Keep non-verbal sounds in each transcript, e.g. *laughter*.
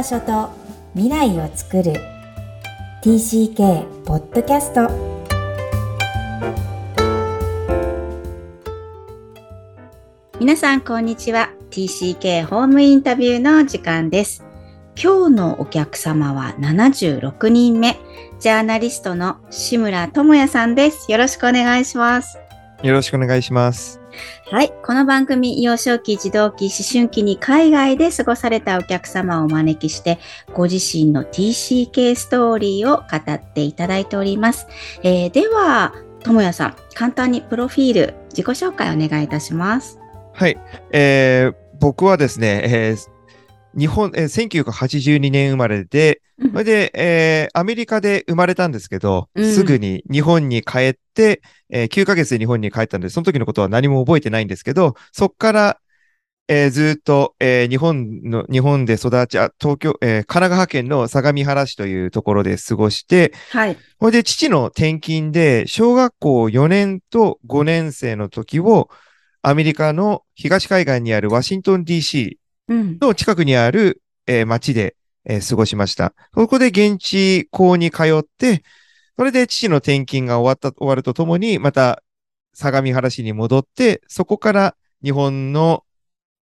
場所と未来を作る。TCK ポッドキャスト皆さんこんにちは。TCK ホームインタビューの時間です。今日のお客様は76人目。ジャーナリストの志村智也さんです。よろしくお願いします。よろしくお願いしますはい。この番組、幼少期、児童期、思春期に海外で過ごされたお客様をお招きして、ご自身の TCK ストーリーを語っていただいております。えー、では、ともやさん、簡単にプロフィール、自己紹介お願いいたします。はい。えー、僕はですね、えー日本、えー、1982年生まれで、それで、えー、アメリカで生まれたんですけど、うん、すぐに日本に帰って、えー、9ヶ月で日本に帰ったんで、その時のことは何も覚えてないんですけど、そっから、えー、ずっと、えー、日本の、日本で育ち、あ東京、えー、神奈川県の相模原市というところで過ごして、はい。それで父の転勤で、小学校4年と5年生の時を、アメリカの東海岸にあるワシントン DC の近くにある、えー、町で、えー、過ごしました。そこで現地校に通って、それで父の転勤が終わった、終わるとともに、また相模原市に戻って、そこから日本の、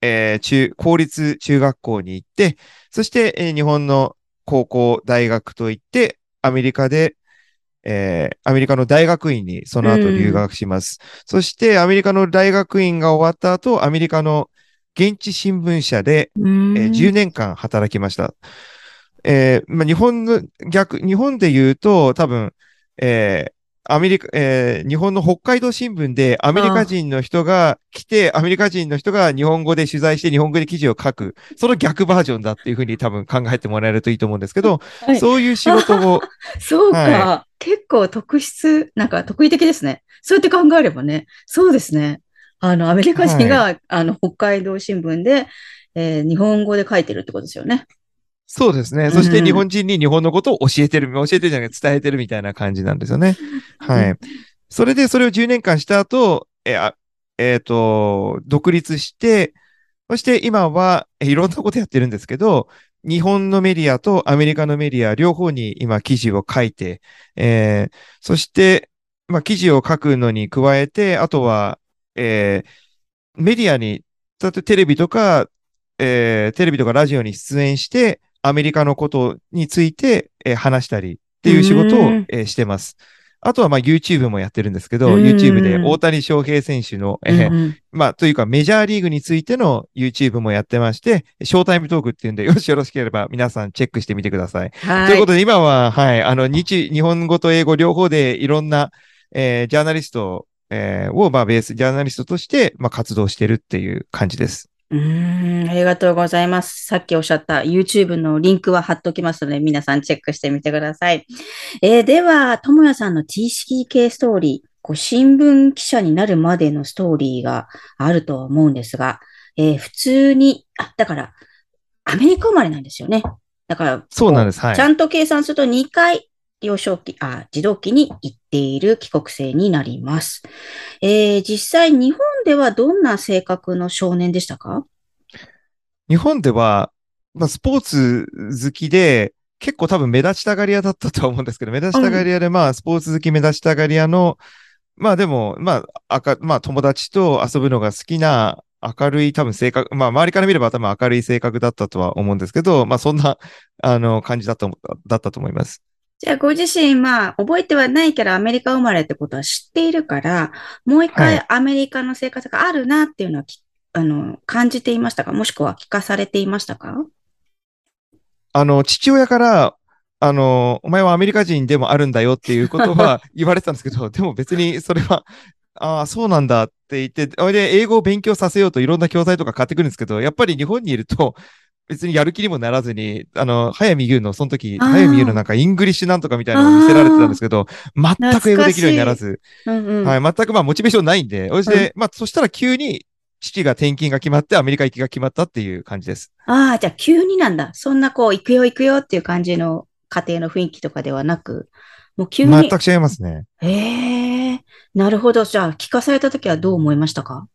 えー、中、公立中学校に行って、そして、えー、日本の高校、大学と行って、アメリカで、えー、アメリカの大学院にその後留学します。うん、そして、アメリカの大学院が終わった後、アメリカの現地新聞社で、えー、10年間働きました。えーまあ、日本の逆、日本で言うと多分、えー、アメリカ、えー、日本の北海道新聞でアメリカ人の人が来て、アメリカ人の人が日本語で取材して日本語で記事を書く、その逆バージョンだっていうふうに多分考えてもらえるといいと思うんですけど、はい、そういう仕事を。*laughs* そうか、はい、結構特質、なんか得意的ですね。そうやって考えればね。そうですね。あの、アメリカ人が、はい、あの、北海道新聞で、えー、日本語で書いてるってことですよね。そうですね。そして日本人に日本のことを教えてる、教えてるじゃなくて伝えてるみたいな感じなんですよね。はい。それでそれを10年間した後、えー、えー、と、独立して、そして今は、いろんなことやってるんですけど、日本のメディアとアメリカのメディア両方に今記事を書いて、えー、そして、まあ、記事を書くのに加えて、あとは、えー、メディアに、例えばテレビとか、えー、テレビとかラジオに出演して、アメリカのことについて、えー、話したりっていう仕事を、えー、してます。あとはまあ YouTube もやってるんですけど、YouTube で大谷翔平選手の、えー、まあというかメジャーリーグについての YouTube もやってまして、ショータイムトークっていうんで、よ *laughs* しよろしければ皆さんチェックしてみてください。はい、ということで今は、はい、あの日、日本語と英語両方でいろんな、えー、ジャーナリストえー、を、まあ、ベース、ジャーナリストとして、まあ、活動してるっていう感じです。うん、ありがとうございます。さっきおっしゃった YouTube のリンクは貼っときますので、皆さんチェックしてみてください。えー、では、ともやさんの TCK ストーリー、こう新聞記者になるまでのストーリーがあると思うんですが、えー、普通に、あ、だから、アメリカ生まれなんですよね。だから、そうなんです。はい。ちゃんと計算すると2回幼少期、あ、児童期に行っている帰国生になります。えー、実際日本ではどんな性格の少年でしたか？日本では、まあ、スポーツ好きで、結構多分目立ちたがり屋だったと思うんですけど、目立ちたがり屋で、まあ、スポーツ好き目立ちたがり屋の、まあでも、まあ、あか、まあ友達と遊ぶのが好きな明るい多分性格、まあ周りから見れば多分明るい性格だったとは思うんですけど、まあそんな、あの、感じだった、だったと思います。じゃあ、ご自身、まあ、覚えてはないけど、アメリカ生まれってことは知っているから、もう一回アメリカの生活があるなっていうのは、はい、あの、感じていましたか？もしくは聞かされていましたか？あの、父親から、あの、お前はアメリカ人でもあるんだよっていうことは *laughs* 言われてたんですけど、でも別にそれは、ああ、そうなんだって言って、それで英語を勉強させようといろんな教材とか買ってくるんですけど、やっぱり日本にいると、別にやる気にもならずに、あの、早見優の、その時、早見優のなんか English なんとかみたいなのを見せられてたんですけど、全く英語できるようにならず、うんうん、はい、全くまあモチベーションないんで、そして、うん、まあそしたら急に父が転勤が決まってアメリカ行きが決まったっていう感じです。ああ、じゃあ急になんだ。そんなこう、行くよ行くよっていう感じの家庭の雰囲気とかではなく、もう急に。全く違いますね。ええー、なるほど。じゃあ聞かされた時はどう思いましたか？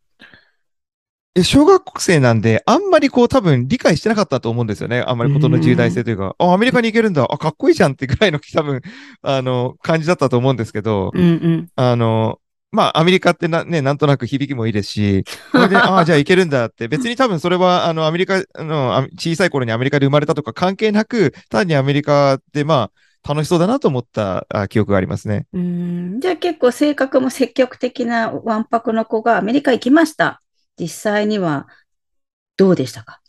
小学生なんで、あんまりこう多分理解してなかったと思うんですよね。あんまりことの重大性というか、あ、アメリカに行けるんだ、あ、かっこいいじゃんってぐらいの多分、あの、感じだったと思うんですけど、うんうん、あの、まあ、アメリカってな、ね、なんとなく響きもいいですし、それで、*laughs* ああ、じゃあ行けるんだって、別に多分それは、あの、アメリカの、小さい頃にアメリカで生まれたとか関係なく、単にアメリカで、まあ、楽しそうだなと思ったあ記憶がありますね。うん。じゃあ結構性格も積極的なわんぱくの子がアメリカ行きました。実際にはどうでしたか？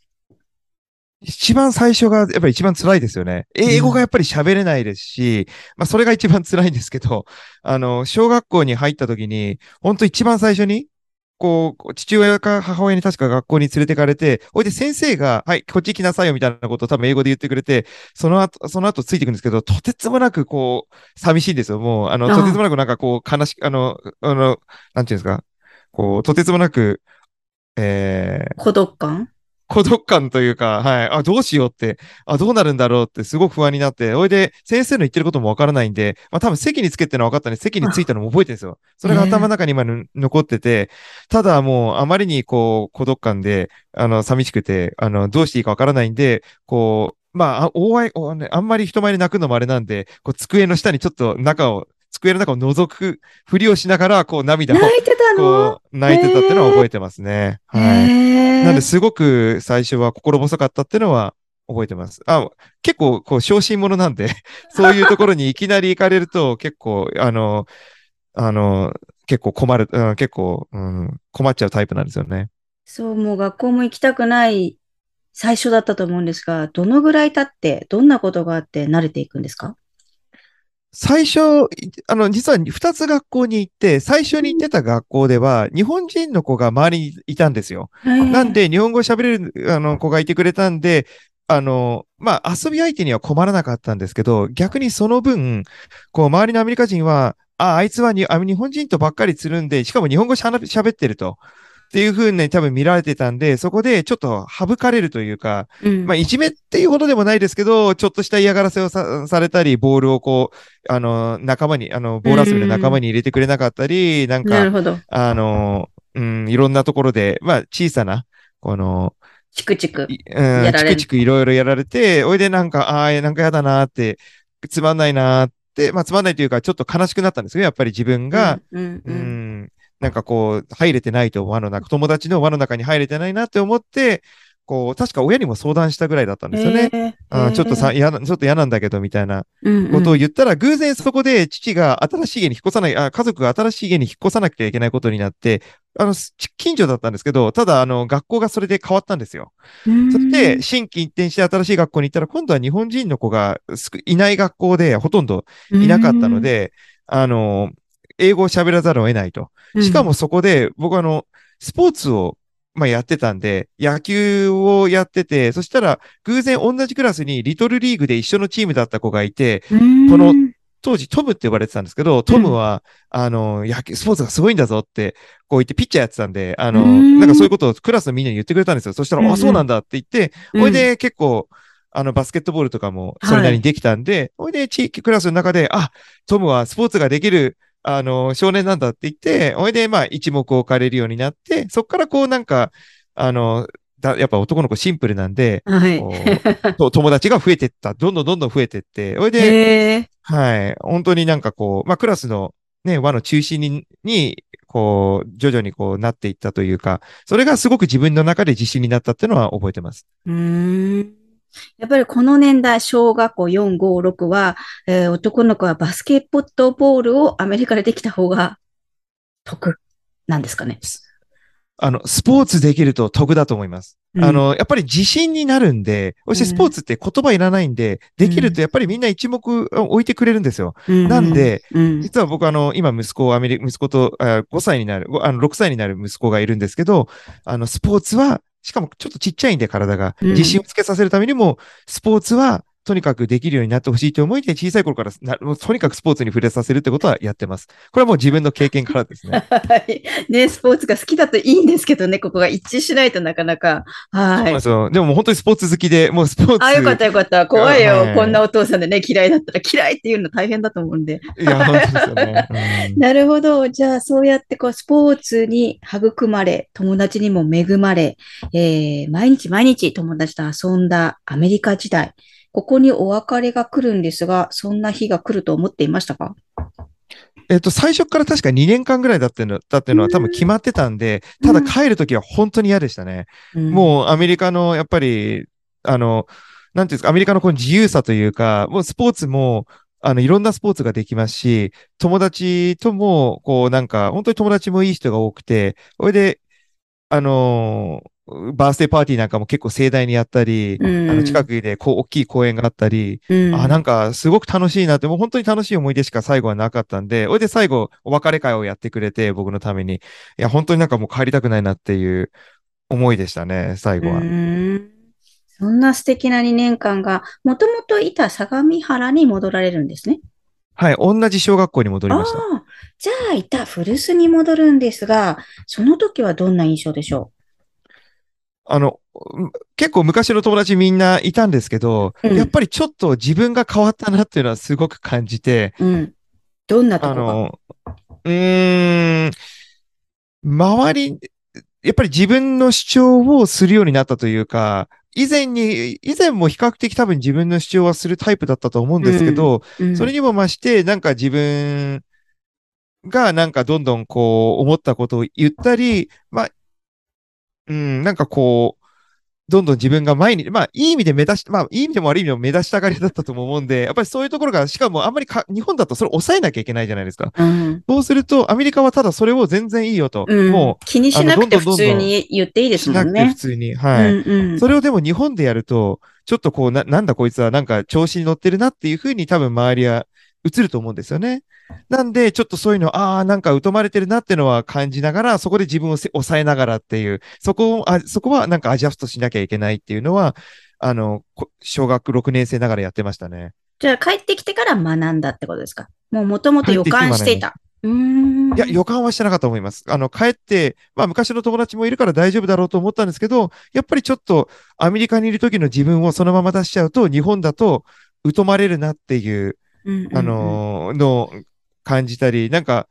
一番最初がやっぱり一番辛いですよね。英語がやっぱり喋れないですし、うん、まあそれが一番辛いんですけど、あの、小学校に入った時に、本当一番最初に、こう、父親か母親に確か学校に連れてかれて、ほいで先生が、はい、こっち行きなさいよみたいなことを多分英語で言ってくれて、その後、その後ついていくんですけど、とてつもなくこう、寂しいんですよ。もう、あの、とてつもなくなんかこう、悲しく、あの、あの、なんていうんですか、こう、とてつもなく、えー、孤独感？孤独感というか、はい。あ、どうしようって、あ、どうなるんだろうってすごく不安になって、おいで、先生の言ってることもわからないんで、まあ多分席につけての分かったんで、席についたのも覚えてるんですよ。それが頭の中に今残ってて、ただもうあまりにこう、孤独感で、あの、寂しくて、あの、どうしていいかわからないんで、こう、まあ、大い、あんまり人前で泣くのもあれなんで、こう、机の下にちょっと中を机の中を覗くふりをしながら、こう涙を。泣いてたの？泣いてたっていうのは覚えてますね。はい。なんで、すごく最初は心細かったっていうのは覚えてます。あ、結構、こう、小心者なんで *laughs* そういうところにいきなり行かれると、結構、あの、あの、結構困る、うん、結構、うん、困っちゃうタイプなんですよね。そう、もう学校も行きたくない最初だったと思うんですが、どのぐらい経って、どんなことがあって慣れていくんですか？最初、あの、実は二つ学校に行って、最初に行ってた学校では、日本人の子が周りにいたんですよ。なんで、日本語喋れるあの子がいてくれたんで、あの、まあ、遊び相手には困らなかったんですけど、逆にその分、こう、周りのアメリカ人は、あ、あいつはにあ日本人とばっかりつるんで、しかも日本語しゃべってると。っていうふうに多分見られてたんで、そこでちょっと省かれるというか、うん、まあ、いじめっていうほどでもないですけど、ちょっとした嫌がらせをさされたり、ボールをこう、あの、仲間に、あの、ボール遊びの仲間に入れてくれなかったり、なんか、あの、うん、いろんなところで、まあ、小さな、この、チクチク。うん、チクチクいろいろやられて、おいでなんか、ああ、なんかやだなって、つまんないなって、まあ、つまんないというか、ちょっと悲しくなったんですよ、やっぱり自分が。うん、うんうんなんかこう、入れてないと輪の中、友達の輪の中に入れてないなって思って、こう、確か親にも相談したぐらいだったんですよね。えー、あちょっとさ、嫌な、ちょっと嫌なんだけど、みたいなことを言ったら、うんうん、偶然そこで父が新しい家に引っ越さないあ、家族が新しい家に引っ越さなきゃいけないことになって、あの、近所だったんですけど、ただ、あの、学校がそれで変わったんですよ。そして、新規一転して新しい学校に行ったら、今度は日本人の子がいない学校でほとんどいなかったので、あの、英語を喋らざるを得ないと。しかもそこで、僕あの、スポーツを、まあ、やってたんで、野球をやってて、そしたら、偶然同じクラスにリトルリーグで一緒のチームだった子がいて、この、当時トムって呼ばれてたんですけど、トムは、あの、野球、スポーツがすごいんだぞって、こう言ってピッチャーやってたんで、あの、なんかそういうことをクラスのみんなに言ってくれたんですよ。そしたら、あ、そうなんだって言って、ほいで結構、あの、バスケットボールとかもそれなりにできたんで、ほ、はいで地域クラスの中で、あ、トムはスポーツができるあの、少年なんだって言って、おいで、まあ、一目置かれるようになって、そこからこうなんか、あの、だやっぱ男の子シンプルなんで、はい、友達が増えてった。どんどんどんどん増えてって。おいで、はい。本当になんかこう、まあ、クラスのね、輪の中心に、に、こう、徐々にこうなっていったというか、それがすごく自分の中で自信になったっていうのは覚えてます。うん。やっぱりこの年代、小学校4、5、6は、えー、男の子はバスケットボールをアメリカでできた方が得なんですかね？あの、スポーツできると得だと思います。うん、あの、やっぱり自信になるんで、そしてスポーツって言葉いらないんで、うん、できるとやっぱりみんな一目置いてくれるんですよ。うん、なんで、実は僕あの、今息子、アメリカ、息子と5歳になる、あの、6歳になる息子がいるんですけど、あの、スポーツはしかもちょっとちっちゃいんで体が、自信をつけさせるためにも、スポーツはとにかくできるようになってほしいという思いで、小さい頃からなとにかくスポーツに触れさせるってことはやってます。これはもう自分の経験からですね。*laughs* はい。ね、スポーツが好きだといいんですけどね、ここが一致しないとなかなか。はい。そうでももう本当にスポーツ好きで、もうスポーツ。あ、よかったよかった。怖いよ。はい、こんなお父さんでね、嫌いだったら嫌いっていうの大変だと思うんで。いや、本当ですよね。*laughs* うん、なるほど。じゃあ、そうやってこう、スポーツに育まれ、友達にも恵まれ、えー、毎日毎日友達と遊んだアメリカ時代。ここにお別れが来るんですが、そんな日が来ると思っていましたか？えっと、最初から確か2年間ぐらいだってのだっていうのは多分決まってたんで、ただ帰るときは本当に嫌でしたね。うん、もうアメリカの、やっぱり、あの、なんていうんですか、アメリカのこの自由さというか、もうスポーツも、あの、いろんなスポーツができますし、友達とも、こう、なんか、本当に友達もいい人が多くて、それで、あのーバースデーパーティーなんかも結構盛大にやったり、うん、あの近くでこう大きい公園があったり、うん、あ、なんかすごく楽しいなって、もう本当に楽しい思い出しか最後はなかったんで、それで最後お別れ会をやってくれて、僕のために。いや、本当になんかもう帰りたくないなっていう思いでしたね、最後は。そんな素敵な2年間が、もともといた相模原に戻られるんですね。はい、同じ小学校に戻りました。じゃあ、いた古巣に戻るんですが、その時はどんな印象でしょう？あの、結構昔の友達みんないたんですけど、うん、やっぱりちょっと自分が変わったなっていうのはすごく感じて、うん、どんなところあの、うーん、周り、やっぱり自分の主張をするようになったというか、以前に、以前も比較的多分自分の主張はするタイプだったと思うんですけど、うん、それにも増して、なんか自分がなんかどんどんこう思ったことを言ったり、まあうん、なんかこう、どんどん自分が前に、まあ、いい意味で目指し、まあ、いい意味でも悪い意味でも目指したがりだったと思うんで、やっぱりそういうところが、しかもあんまりか、日本だとそれを抑えなきゃいけないじゃないですか。うん、そうすると、アメリカはただそれを全然いいよと。うん、もう、気にしなくて普通に言っていいですもんね。しなくて普通に。はい、うんうん。それをでも日本でやると、ちょっとこう、な、なんだこいつはなんか調子に乗ってるなっていうふうに多分周りは映ると思うんですよね。なんで、ちょっとそういうの、ああ、なんか疎まれてるなっていうのは感じながら、そこで自分を抑えながらっていう、そこを、あそこはなんかアジャストしなきゃいけないっていうのは、あの、小学6年生ながらやってましたね。じゃあ帰ってきてから学んだってことですか？もうもともと予感していた。いや、予感はしてなかったと思います。あの、帰って、まあ昔の友達もいるから大丈夫だろうと思ったんですけど、やっぱりちょっとアメリカにいる時の自分をそのまま出しちゃうと、日本だと疎まれるなっていう、あのの感じたり、なんか、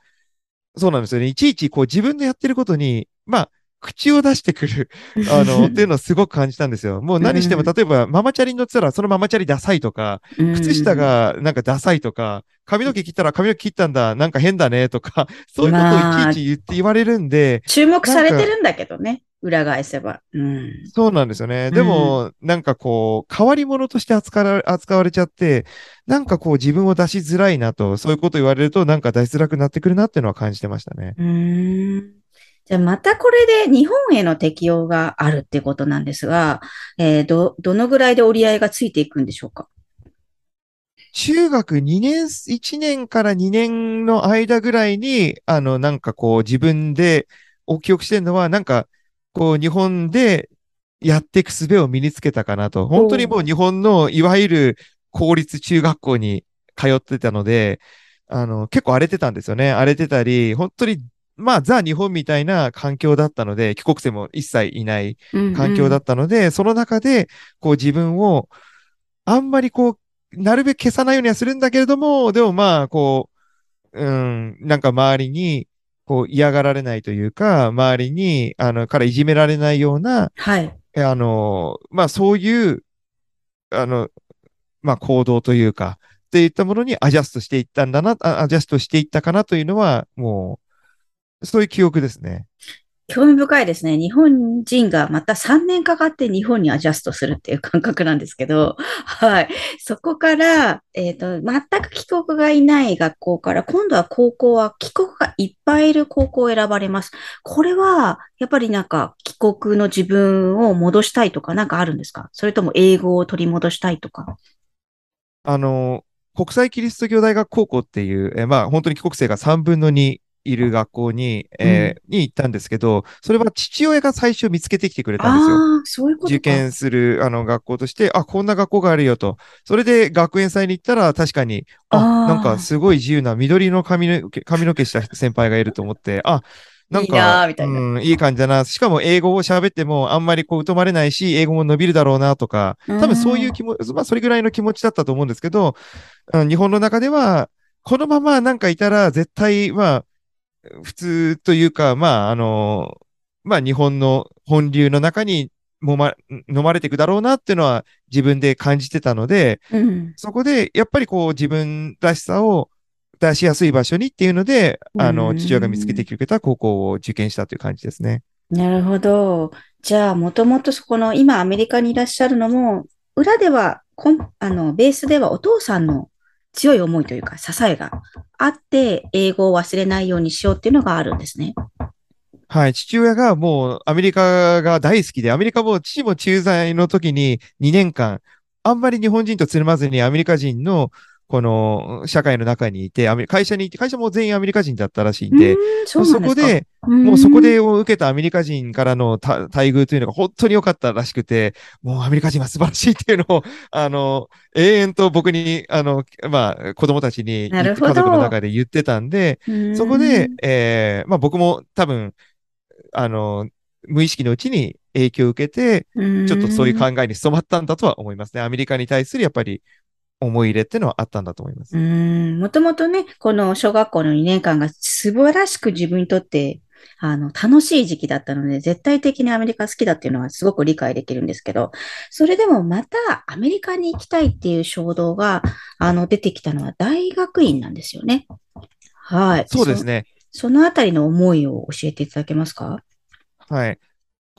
そうなんですよね。いちいちこう自分でやってることに、まあ、口を出してくる、*laughs* あの、っていうのをすごく感じたんですよ。もう何しても、例えば、ママチャリに乗ってたら、そのママチャリダサいとか、靴下がなんかダサいとか、髪の毛切ったら髪の毛切ったんだ、なんか変だねとか、そういうことをいちいち言って言われるんで。注目されてるんだけどね。裏返せば。うん、そうなんですよね。でも、うん、なんかこう、変わり者として扱われ扱われちゃって、なんかこう自分を出しづらいなと、そういうこと言われるとなんか出しづらくなってくるなっていうのは感じてましたね。うんじゃあまたこれで日本への適用があるってことなんですが、えー、ど、どのぐらいで折り合いがついていくんでしょうか？中学2年、1年から2年の間ぐらいに、あの、なんかこう自分でお記憶してるのは、なんかこう、日本でやっていく術を身につけたかなと。本当にもう日本のいわゆる公立中学校に通ってたので、あの、結構荒れてたんですよね。荒れてたり、本当に、まあ、ザ・日本みたいな環境だったので、帰国生も一切いない環境だったので、うんうん、その中で、こう自分を、あんまりこう、なるべく消さないようにはするんだけれども、でもまあ、こう、うん、なんか周りに、こう嫌がられないというか、周りに、あの、からいじめられないような、はい。あの、まあそういう、あの、まあ行動というか、っていったものにアジャストしていったんだな、アジャストしていったかなというのは、もう、そういう記憶ですね。興味深いですね。日本人がまた3年かかって日本にアジャストするっていう感覚なんですけど、*laughs* はい。そこから、えっ、ー、と、全く帰国がいない学校から、今度は高校は帰国がいっぱいいる高校を選ばれます。これは、やっぱりなんか帰国の自分を戻したいとかなんかあるんですか？それとも英語を取り戻したいとかあの、国際キリスト教大学高校っていう、えまあ本当に帰国生が3分の2いる学校に、えー、に行ったんですけど、それは父親が最初見つけてきてくれたんですよ。ああ、そういうこと受験する、あの、学校として、あ、こんな学校があるよと。それで学園祭に行ったら、確かに、あ、なんかすごい自由な緑の髪の毛、髪の毛した先輩がいると思って、あ、なんか、いいうん、いい感じだな。しかも英語を喋ってもあんまりこう疎まれないし、英語も伸びるだろうなとか、多分そういう気持ち、まあそれぐらいの気持ちだったと思うんですけど、日本の中では、このままなんかいたら絶対、まあ、普通というか、まあ、あの、まあ日本の本流の中にもま、飲まれていくだろうなっていうのは自分で感じてたので、うん、そこでやっぱりこう自分らしさを出しやすい場所にっていうので、あの、父親が見つけてくれた高校を受験したという感じですね。なるほど。じゃあ、もともとそこの、今アメリカにいらっしゃるのも、裏では、こんあの、ベースではお父さんの強い思いというか、支えがあって、英語を忘れないようにしようっていうのがあるんですね。はい。父親がもうアメリカが大好きで、アメリカも父も駐在の時に2年間、あんまり日本人とつるまずにアメリカ人のこの社会の中にいて、会社にいて、会社も全員アメリカ人だったらしいんで、そそこで、もうそこで受けたアメリカ人からの待遇というのが本当に良かったらしくて、もうアメリカ人は素晴らしいっていうのを、*laughs* あの、永遠と僕に、あの、まあ、子供たちに家族の中で言ってたんで、そこで、えー、まあ僕も多分、あの、無意識のうちに影響を受けて、ちょっとそういう考えに染まったんだとは思いますね。アメリカに対するやっぱり思い入れっていうのはあったんだと思います。うん。もともとね、この小学校の2年間が素晴らしく自分にとって、あの、楽しい時期だったので、絶対的にアメリカ好きだっていうのはすごく理解できるんですけど、それでもまたアメリカに行きたいっていう衝動が、あの、出てきたのは大学院なんですよね。はい。そうですね。そそのあたりの思いを教えていただけますか？はい。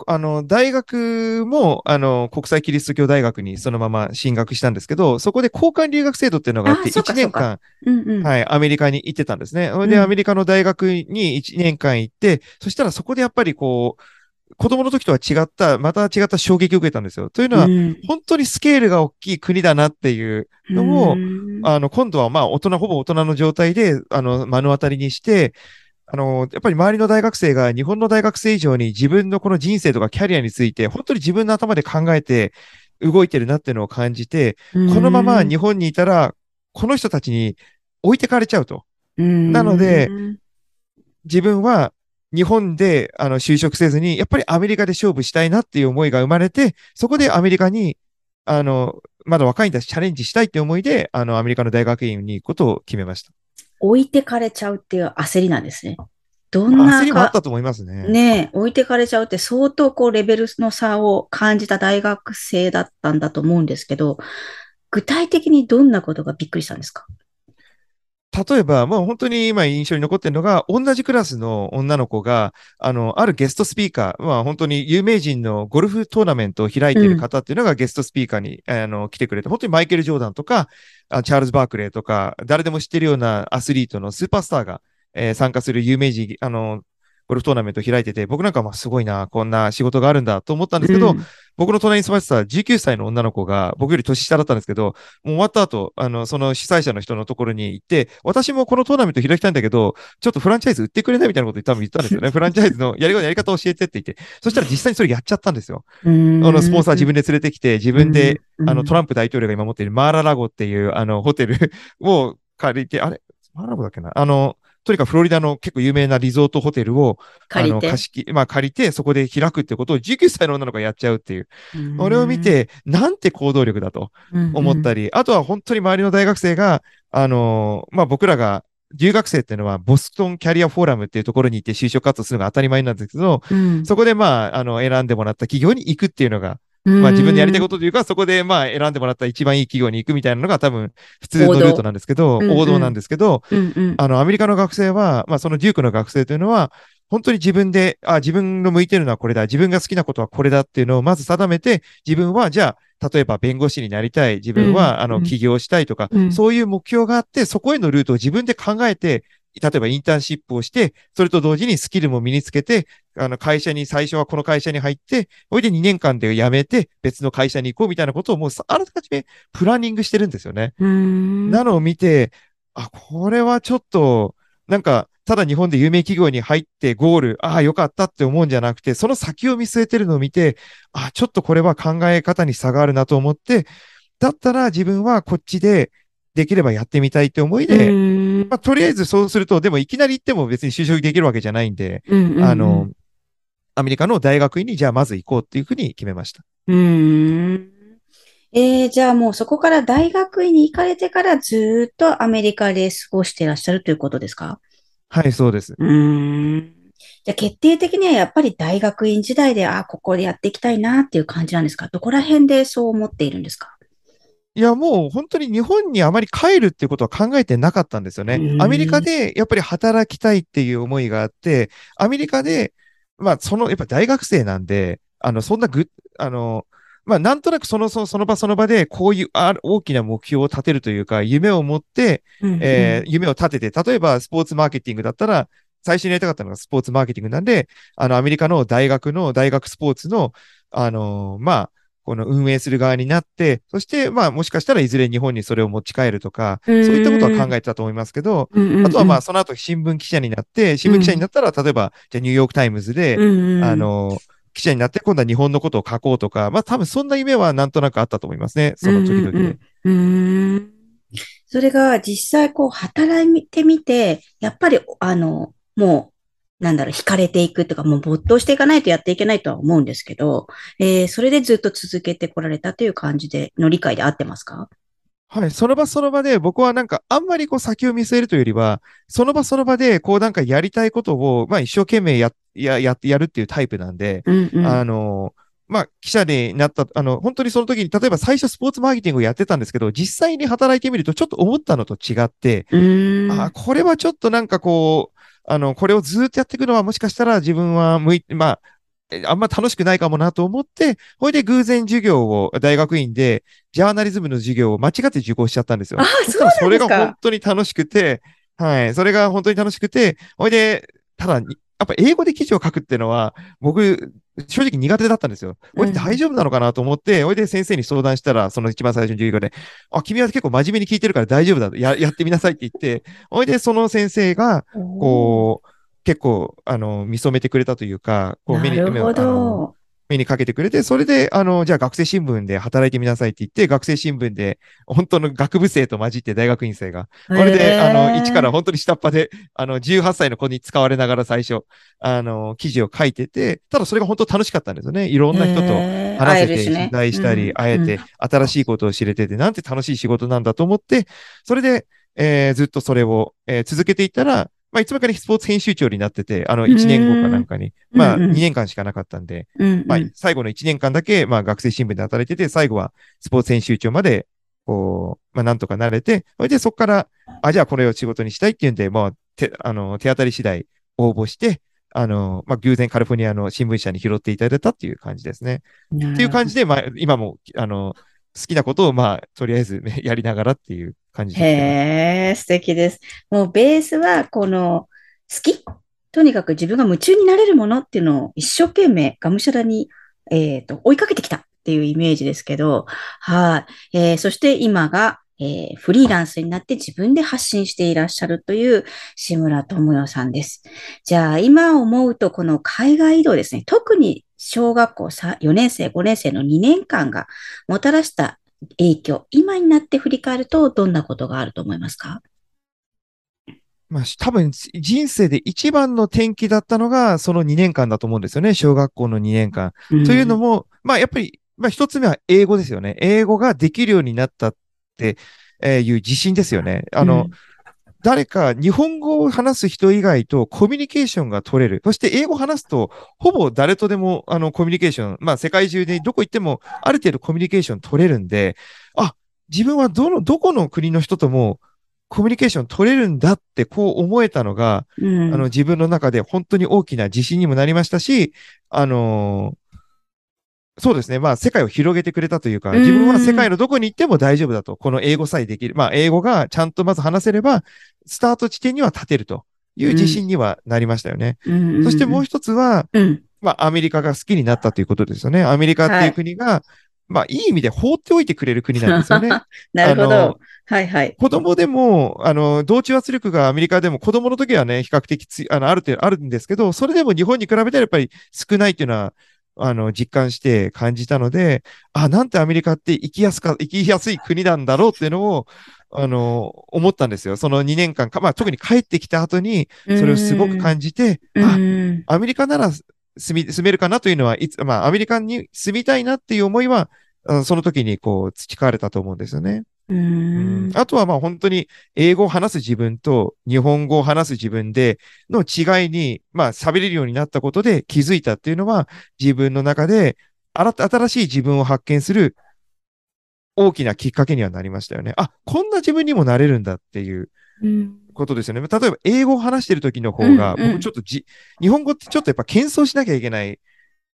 あの、大学も、あの、国際キリスト教大学にそのまま進学したんですけど、そこで交換留学制度っていうのがあって、1年間、うんうん、はい、アメリカに行ってたんですね。で、アメリカの大学に1年間行って、そしたらそこでやっぱりこう、子供の時とは違った、また違った衝撃を受けたんですよ。というのは、うん、本当にスケールが大きい国だなっていうのを、うん、あの、今度はまあ、大人、ほぼ大人の状態で、あの、目の当たりにして、あの、やっぱり周りの大学生が日本の大学生以上に自分のこの人生とかキャリアについて、本当に自分の頭で考えて動いてるなっていうのを感じて、このまま日本にいたら、この人たちに置いてかれちゃうと。なので、自分は日本であの就職せずに、やっぱりアメリカで勝負したいなっていう思いが生まれて、そこでアメリカに、あの、まだ若いんだし、チャレンジしたいって思いで、あの、アメリカの大学院に行くことを決めました。置いてかれちゃうっていう焦りなんですね。どんな焦りもあったと思いますね。ね置いてかれちゃうって相当こうレベルの差を感じた大学生だったんだと思うんですけど、具体的にどんなことがびっくりしたんですか？例えば、まあ本当に今印象に残ってるのが、同じクラスの女の子が、あの、あるゲストスピーカー、まあ本当に有名人のゴルフトーナメントを開いている方っていうのがゲストスピーカーに、うん、あの来てくれて、本当にマイケル・ジョーダンとか、チャールズ・バークレーとか、誰でも知ってるようなアスリートのスーパースターが、えー、参加する有名人、あの、ゴルフトーナメント開いてて、僕なんかまあすごいな、こんな仕事があるんだと思ったんですけど、うん、僕の隣に座ってた19歳の女の子が、僕より年下だったんですけど、もう終わった後、あの、その主催者の人のところに行って、私もこのトーナメント開きたいんだけど、ちょっとフランチャイズ売ってくれないみたいなこと多分言ったんですよね。*laughs* フランチャイズのやり方、やり方教えてって言って、そしたら実際にそれやっちゃったんですよ。あの、スポンサー自分で連れてきて、自分で、あの、トランプ大統領が今持っているマーララゴっていう、あの、ホテルを借りて、あれマーララゴだっけな？あの、とにかくフロリダの結構有名なリゾートホテルを、借りて、あの、貸し切、まあ借りて、そこで開くってことを19歳の女の子がやっちゃうっていう。それを見て、なんて行動力だと思ったり、うんうん、あとは本当に周りの大学生が、あの、まあ僕らが留学生っていうのは、ボストンキャリアフォーラムっていうところに行って就職活動するのが当たり前なんですけど、うん、そこでまあ、あの、選んでもらった企業に行くっていうのが、まあ自分でやりたいことというか、そこでまあ選んでもらった一番いい企業に行くみたいなのが多分普通のルートなんですけど、王道なんですけど、あのアメリカの学生は、まあそのデュークの学生というのは、本当に自分で、あ、自分の向いてるのはこれだ、自分が好きなことはこれだっていうのをまず定めて、自分はじゃあ、例えば弁護士になりたい、自分は、あの起業したいとか、そういう目標があって、そこへのルートを自分で考えて、例えばインターンシップをして、それと同時にスキルも身につけて、あの会社に、最初はこの会社に入って、それで2年間で辞めて、別の会社に行こうみたいなことをもうあらかじめプランニングしてるんですよね。なのを見て、あ、これはちょっと、なんか、ただ日本で有名企業に入ってゴール、ああ、よかったって思うんじゃなくて、その先を見据えてるのを見て、ああ、ちょっとこれは考え方に差があるなと思って、だったら自分はこっちでできればやってみたいって思いで、まあ、とりあえずそうすると、でもいきなり行っても別に就職できるわけじゃないんで、うんうんうん、あの、アメリカの大学院にじゃあまず行こうっていうふうに決めました。うん。えー、じゃあもうそこから大学院に行かれてからずっとアメリカで過ごしていらっしゃるということですか？はい、そうです。うん。じゃあ決定的にはやっぱり大学院時代で、あ、ここでやっていきたいなっていう感じなんですか？どこら辺でそう思っているんですか？いや、もう本当に日本にあまり帰るっていうことは考えてなかったんですよね。アメリカでやっぱり働きたいっていう思いがあって、アメリカで、まあ、その、やっぱ大学生なんで、あの、そんなぐ、あの、まあ、なんとなくその、その場その場で、こういうあ大きな目標を立てるというか、夢を持って、うんうん、えー、夢を立てて、例えばスポーツマーケティングだったら、最初にやりたかったのがスポーツマーケティングなんで、あの、アメリカの大学の、大学スポーツの、あのー、まあ、この運営する側になって、そして、まあ、もしかしたらいずれ日本にそれを持ち帰るとか、そういったことは考えてたと思いますけど、あとはまあ、その後新聞記者になって、新聞記者になったら、例えば、じゃニューヨークタイムズで、あの、記者になって今度は日本のことを書こうとか、まあ多分そんな夢はなんとなくあったと思いますね。その時々で。うん、それが実際こう働いてみて、やっぱりあの、もうなんだろう、惹かれていくとか、もう没頭していかないとやっていけないとは思うんですけど、えー、それでずっと続けてこられたという感じで、の理解で合ってますか？はい。その場その場で僕はなんかあんまりこう先を見据えるというよりは、その場その場でこうなんかやりたいことを、まあ一生懸命や、や、や、やるっていうタイプなんで、うんうん、あの、まあ記者になった、あの、本当にその時に、例えば最初スポーツマーケティングをやってたんですけど、実際に働いてみるとちょっと思ったのと違って、あこれはちょっとなんかこう、あの、これをずっとやっていくのはもしかしたら自分は向いて、まあ、あんま楽しくないかもなと思って、ほいで偶然授業を、大学院で、ジャーナリズムの授業を間違って受講しちゃったんですよ。あ、そうなんそれが本当に楽しくて、はい。それが本当に楽しくて、ほいで、ただ、やっぱ英語で記事を書くっていうのは、僕、正直苦手だったんですよ。これ大丈夫なのかなと思って、お、い、で先生に相談したら、その一番最初の授業で、あ、君は結構真面目に聞いてるから大丈夫だ。や、やってみなさいって言って、おいでその先生が、こう、結構、あの、見初めてくれたというか、こう目に、目を、目にかけてくれて、それで、あの、じゃあ学生新聞で働いてみなさいって言って、学生新聞で、本当の学部生と混じって大学院生が、これで、あの、一から本当に下っ端で、あの、18歳の子に使われながら最初、あの、記事を書いてて、ただそれが本当楽しかったんですよね。いろんな人と話せて、取材したり、会えて、新しいことを知れてて、なんて楽しい仕事なんだと思って、それで、えー、ずっとそれを、えー、続けていったら、まあ、いつもかにスポーツ編集長になってて、あの、1年後かなんかに、まあ、2年間しかなかったんで、まあ、最後の1年間だけ、まあ、学生新聞で働いてて、最後はスポーツ編集長まで、こう、まあ、なんとかなれて、それでそこから、あ、じゃあこれを仕事にしたいっていうんで、まあ、て、あの、手当たり次第応募して、あの、まあ、偶然カリフォルニアの新聞社に拾っていただいたっていう感じですね。っていう感じで、まあ、今も、あの、好きなことを、まあ、とりあえず、ね、*laughs* やりながらっていう感じです、へえ、素敵です。もうベースは、この、好きとにかく自分が夢中になれるものっていうのを一生懸命がむしゃらに、えっ、ー、と、追いかけてきたっていうイメージですけど、はい、えー。そして今が、えー、フリーランスになって自分で発信していらっしゃるという志村智代さんです。じゃあ今思うとこの海外移動ですね、特に小学校4年生、5年生の2年間がもたらした影響、今になって振り返るとどんなことがあると思いますか？まあ、多分人生で一番の転機だったのがその2年間だと思うんですよね。小学校の2年間。というのも、まあやっぱり、まあ一つ目は英語ですよね。英語ができるようになったっていう自信ですよね。あの、うん、誰か日本語を話す人以外とコミュニケーションが取れる。そして英語を話すと、ほぼ誰とでもあのコミュニケーション、まあ世界中でどこ行ってもある程度コミュニケーション取れるんで、あ、自分はどの、どこの国の人ともコミュニケーション取れるんだってこう思えたのが、うん、あの自分の中で本当に大きな自信にもなりましたし、あのー、そうですね。まあ、世界を広げてくれたというか、自分は世界のどこに行っても大丈夫だと。この英語さえできる。まあ、英語がちゃんとまず話せれば、スタート地点には立てるという自信にはなりましたよね。うん、そしてもう一つは、うん、まあ、アメリカが好きになったということですよね。アメリカっていう国が、はいまあ、いい意味で放っておいてくれる国なんですよね。*laughs* なるほど。はいはい。子供でも、あの、同調圧力がアメリカでも子供の時はね、比較的つあの、ある程度あるんですけど、それでも日本に比べたらやっぱり少ないっていうのは、あの、実感して感じたので、あ、なんてアメリカって生きやすか、生きやすい国なんだろうっていうのを、あの、思ったんですよ。その2年間か、まあ特に帰ってきた後に、それをすごく感じて、あ、アメリカなら住み、住めるかなというのは、いつ、まあ、アメリカに住みたいなっていう思いは、その時にこう、培われたと思うんですよね。うんあとはまあ本当に英語を話す自分と日本語を話す自分での違いに、まあ喋れるようになったことで気づいたっていうのは自分の中で新しい自分を発見する大きなきっかけにはなりましたよね。あ、こんな自分にもなれるんだっていうことですよね。例えば、英語を話してる時の方が、僕ちょっとじ、日本語ってちょっとやっぱ謙遜しなきゃいけない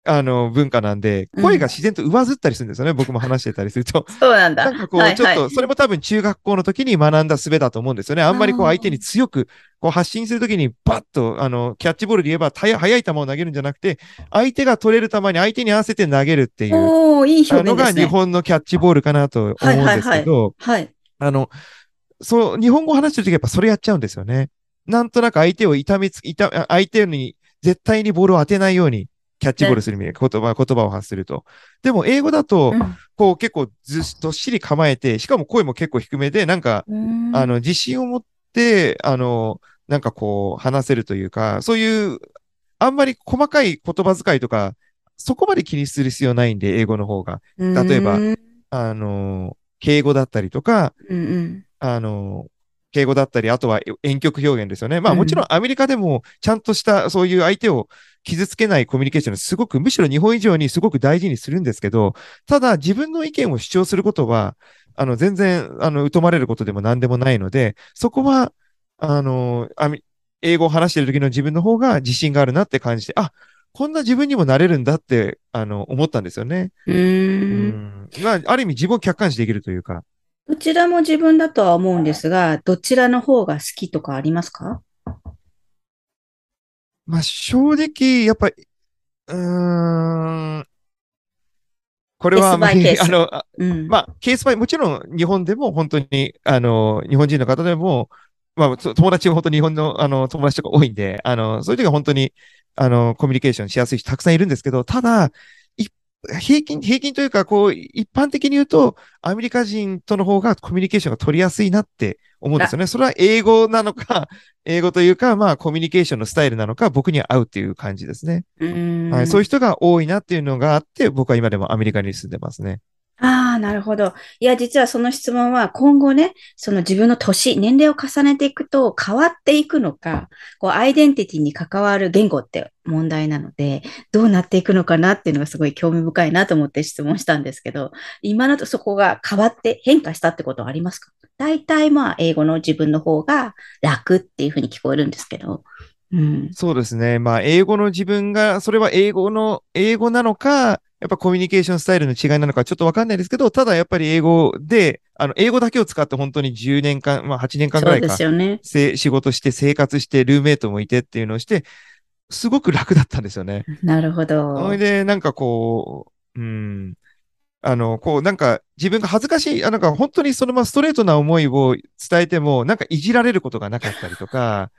あの、文化なんで、声が自然と上ずったりするんですよね。うん、僕も話してたりすると。*laughs* そうなんだ。なんかこう、ちょっと、それも多分中学校の時に学んだ術だと思うんですよね。あんまりこう相手に強く、こう発信するときにバッと、あの、キャッチボールで言えば、速い球を投げるんじゃなくて、相手が取れる球に相手に合わせて投げるっていう。おいい表現のが日本のキャッチボールかなと思うんですけど、はい、あの、そう、日本語を話してるときやっぱそれやっちゃうんですよね。なんとなく相手を痛めつ、痛、相手に絶対にボールを当てないようにキャッチボールする意味で、言葉、言葉を発すると。でも、英語だと、こう結構ずっとっしり構えて、しかも声も結構低めで、なんか、あの、自信を持って、あの、なんかこう、話せるというか、そういう、あんまり細かい言葉遣いとか、そこまで気にする必要ないんで、英語の方が。例えば、あの、敬語だったりとか、あの、敬語だったり、あとは遠曲表現ですよね。まあもちろんアメリカでもちゃんとしたそういう相手を傷つけないコミュニケーションすごく、むしろ日本以上にすごく大事にするんですけど、ただ自分の意見を主張することは、あの、全然、あの、疎まれることでも何でもないので、そこは、あの、英語を話している時の自分の方が自信があるなって感じて、あ、こんな自分にもなれるんだって、あの、思ったんですよね。うん。まあ、ある意味自分を客観視できるというか。どちらも自分だとは思うんですが、どちらの方が好きとかありますか？まあ、正直、やっぱり、うーん、これはあまり、あの、うん、まあ、ケースバイ、もちろん日本でも本当に、あの、日本人の方でも、まあ、友達も本当に日本の、あの、友達とか多いんで、あの、そういう時は本当に、あの、コミュニケーションしやすい人たくさんいるんですけど、ただ、平均、平均というか、こう、一般的に言うと、アメリカ人との方がコミュニケーションが取りやすいなって思うんですよね。それは英語なのか、*laughs* 英語というか、まあ、コミュニケーションのスタイルなのか、僕には合うっていう感じですね。はい、そういう人が多いなっていうのがあって、僕は今でもアメリカに住んでますね。ああ、なるほど。いや、実はその質問は今後ね、その自分の年、年齢を重ねていくと変わっていくのか、こう、アイデンティティに関わる言語って問題なので、どうなっていくのかなっていうのがすごい興味深いなと思って質問したんですけど、今のとそこが変わって変化したってことはありますか？大体まあ、英語の自分の方が楽っていうふうに聞こえるんですけど。うん、そうですね。まあ、英語の自分が、それは英語の、英語なのか、やっぱコミュニケーションスタイルの違いなのかちょっとわかんないですけど、ただやっぱり英語で、あの、英語だけを使って本当に10年間、まあ8年間ぐらいか、ね。仕事して生活してルーメイトもいてっていうのをして、すごく楽だったんですよね。なるほど。それで、なんかこう、うん、あの、こう、なんか、自分が恥ずかしい、あなんか、本当にそのままストレートな思いを伝えても、なんかいじられることがなかったりとか、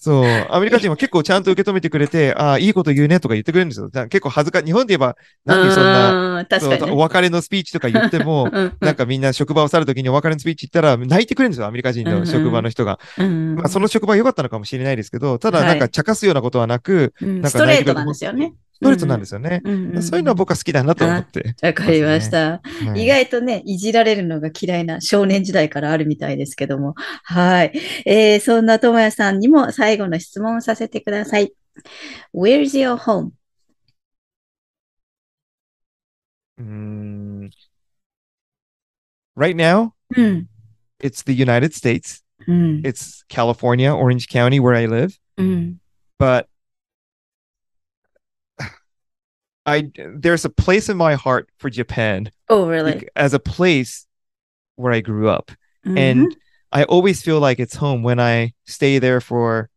そう、アメリカ人は結構ちゃんと受け止めてくれて、*laughs* ああ、いいこと言うねとか言ってくれるんですよ。結構恥ずか日本で言えば、なんでそんな、ね、お別れのスピーチとか言っても、*laughs* なんかみんな職場を去るときにお別れのスピーチ言ったら、泣いてくれるんですよ、アメリカ人の職場の人が。まあ、その職場良かったのかもしれないですけど、ただなんか茶化すようなことはなく、はい、なんかストレートなんですよね。ストレートなんですよね。うんうん、そういうのは僕は好きだなと思って。わかりました、はい、意外とね、いじられるのが嫌いな少年時代からあるみたいですけども。はい。えー、そんなともやさんにも最後の質問をさせてください。Where's your home? Mm, right now, mm. it's the United States. Mm. It's California, Orange County, where I live. But I there's a place in my heart for Japan. Oh, really? As a place where I grew up, mm-hmm. and I always feel like it's home when I stay there for,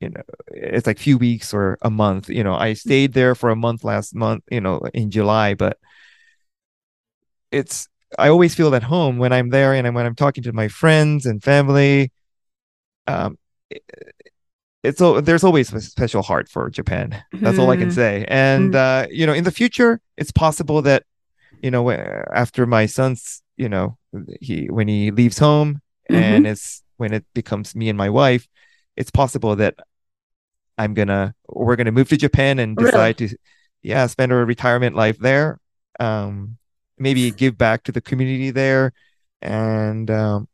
you know, it's like few weeks or a month. You know, I stayed there for a month last month. You know, in July, but it's I always feel at home when I'm there and when I'm talking to my friends and family. Um, it's so there's always a special heart for Japan. That's mm. all I can mm-hmm. say. And mm. uh, you know, in the future, it's possible that you know after my son's you know he when he leaves home mm-hmm. and it's when it becomes me and my wife, it's possible that I'm gonna we're gonna move to Japan and decide really? to yeah spend our retirement life there. Um, maybe give back to the community there and um,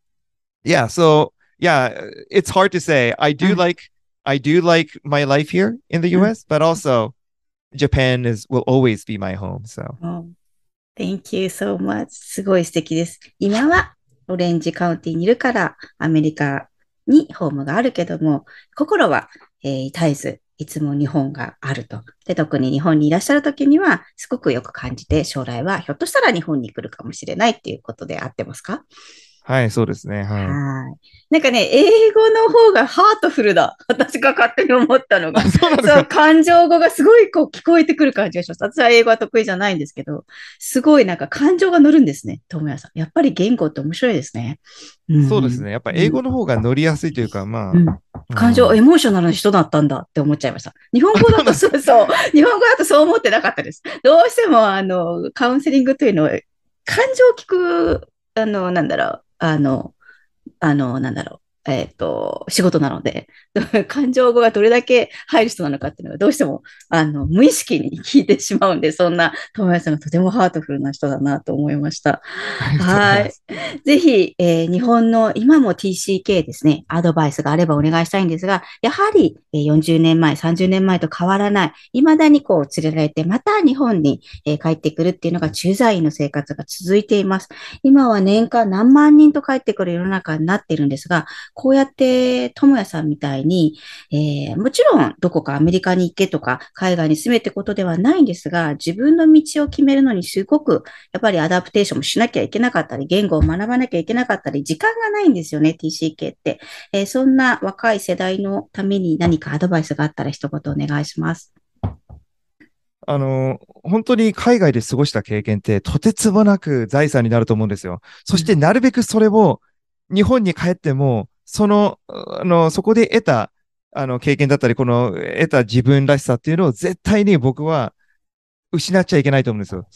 yeah so yeah it's hard to say i do mm. like i do like my life here in the us mm. but also japan is will always be my home so oh, thank you so much すごい素敵です今はオレンジカウンティにいるからアメリカにホームがあるけども心は、えー、絶えずいつも日本があると。で、特に日本にいらっしゃるときには、すごくよく感じて、将来はひょっとしたら日本に来るかもしれないっていうことであってますか？はい、そうですね。はい。はいなんかね、英語の方がハートフルだ。*laughs* 私が勝手に思ったのが。そうそう感情語がすごいこう聞こえてくる感じがします。私は英語は得意じゃないんですけど、すごいなんか感情が乗るんですね、友也さん。やっぱり言語って面白いですね。うん、そうですね。やっぱ英語の方が乗りやすいというか、まあ、うん、感情、エモーショナルな人だったんだって思っちゃいました。日本語だとそうそう、日本語だとそう思ってなかったです。どうしても、あの、カウンセリングというのは、感情を聞く、あの、なんだろう、あの、あの、なんだろう。えっ、ー、と、仕事なので、*laughs* 感情語がどれだけ入る人なのかっていうのがどうしても、あの、無意識に聞いてしまうんで、そんな、友也さんがとてもハートフルな人だなと思いました。はい。ぜひ、えー、日本の今も TCK ですね、アドバイスがあればお願いしたいんですが、やはり、えー、40年前、30年前と変わらない、未だにこう連れられて、また日本に、えー、帰ってくるっていうのが駐在員の生活が続いています。今は年間何万人と帰ってくる世の中になっているんですが、こうやって、ともやさんみたいに、えー、もちろんどこかアメリカに行けとか、海外に住めってことではないんですが、自分の道を決めるのにすごく、やっぱりアダプテーションもしなきゃいけなかったり、言語を学ばなきゃいけなかったり、時間がないんですよね、TCK って。えー、そんな若い世代のために何かアドバイスがあったら一言お願いします。あの、本当に海外で過ごした経験ってとてつもなく財産になると思うんですよ。そしてなるべくそれを日本に帰ってもその、あの、そこで得た、あの、経験だったり、この得た自分らしさっていうのを絶対に僕は失っちゃいけないと思うんですよ。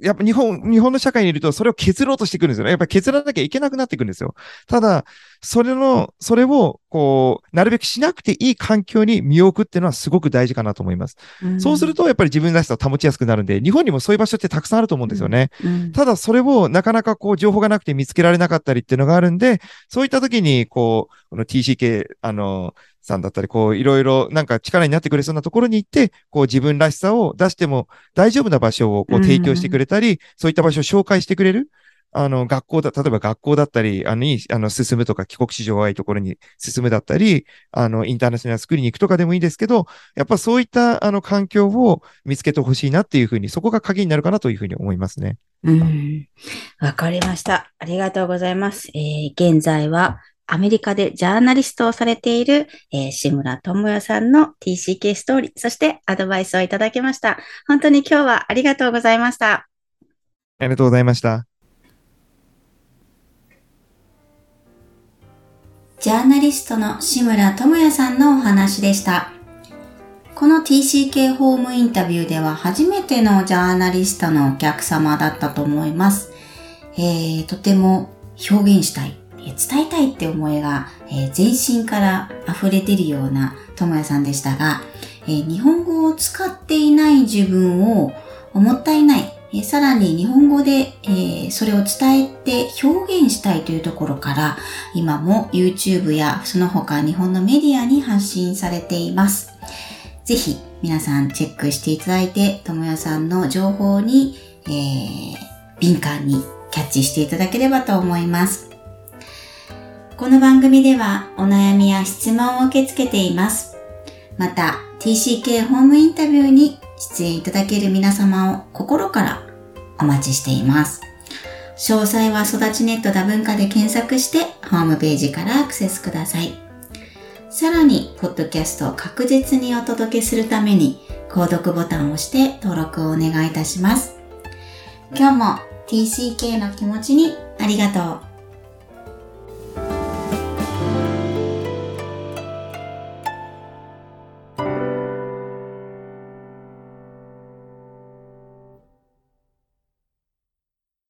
やっぱ日本、日本の社会にいるとそれを削ろうとしてくるんですよね。やっぱ削らなきゃいけなくなってくるんですよ。ただ、それの、それを、こう、なるべくしなくていい環境に身を置くっていうのはすごく大事かなと思います。うん、そうすると、やっぱり自分らしさを保ちやすくなるんで、日本にもそういう場所ってたくさんあると思うんですよね。うんうん、ただ、それをなかなかこう、情報がなくて見つけられなかったりっていうのがあるんで、そういった時に、こう、この TCK、あの、さんだったり、こう、いろいろなんか力になってくれそうなところに行って、こう自分らしさを出しても大丈夫な場所をこう提供してくれたり、そういった場所を紹介してくれる。あの、学校だ、例えば学校だったり、あの、に、あの、進むとか、帰国子女がいいところに進むだったり、あの、インターナショナルスクールに行くとかでもいいですけど、やっぱそういった、あの、環境を見つけてほしいなっていうふうに、そこが鍵になるかなというふうに思いますね。うん。わかりました。ありがとうございます。えー、現在は、アメリカでジャーナリストをされている、えー、志村智也さんの TCK ストーリー、そしてアドバイスをいただきました。本当に今日はありがとうございました。ありがとうございました。ジャーナリストの志村智也さんのお話でした。この TCK ホームインタビューでは初めてのジャーナリストのお客様だったと思います。えー、とても表現したい、伝えたいって思いが、え、全身から溢れ出るような智也さんでしたが、え、日本語を使っていない自分をもったいない、えさらに日本語で、え、それを伝えて表現したいというところから、今も YouTube やその他日本のメディアに発信されています。ぜひ皆さんチェックしていただいて、ともやさんの情報に、え、敏感にキャッチしていただければと思います。この番組ではお悩みや質問を受け付けています。また、TCK ホームインタビューに出演いただける皆様を心からお待ちしています。詳細は育ちネット多文化で検索してホームページからアクセスください。さらに、ポッドキャストを確実にお届けするために、購読ボタンを押して登録をお願いいたします。今日も TCK の気持ちにありがとう。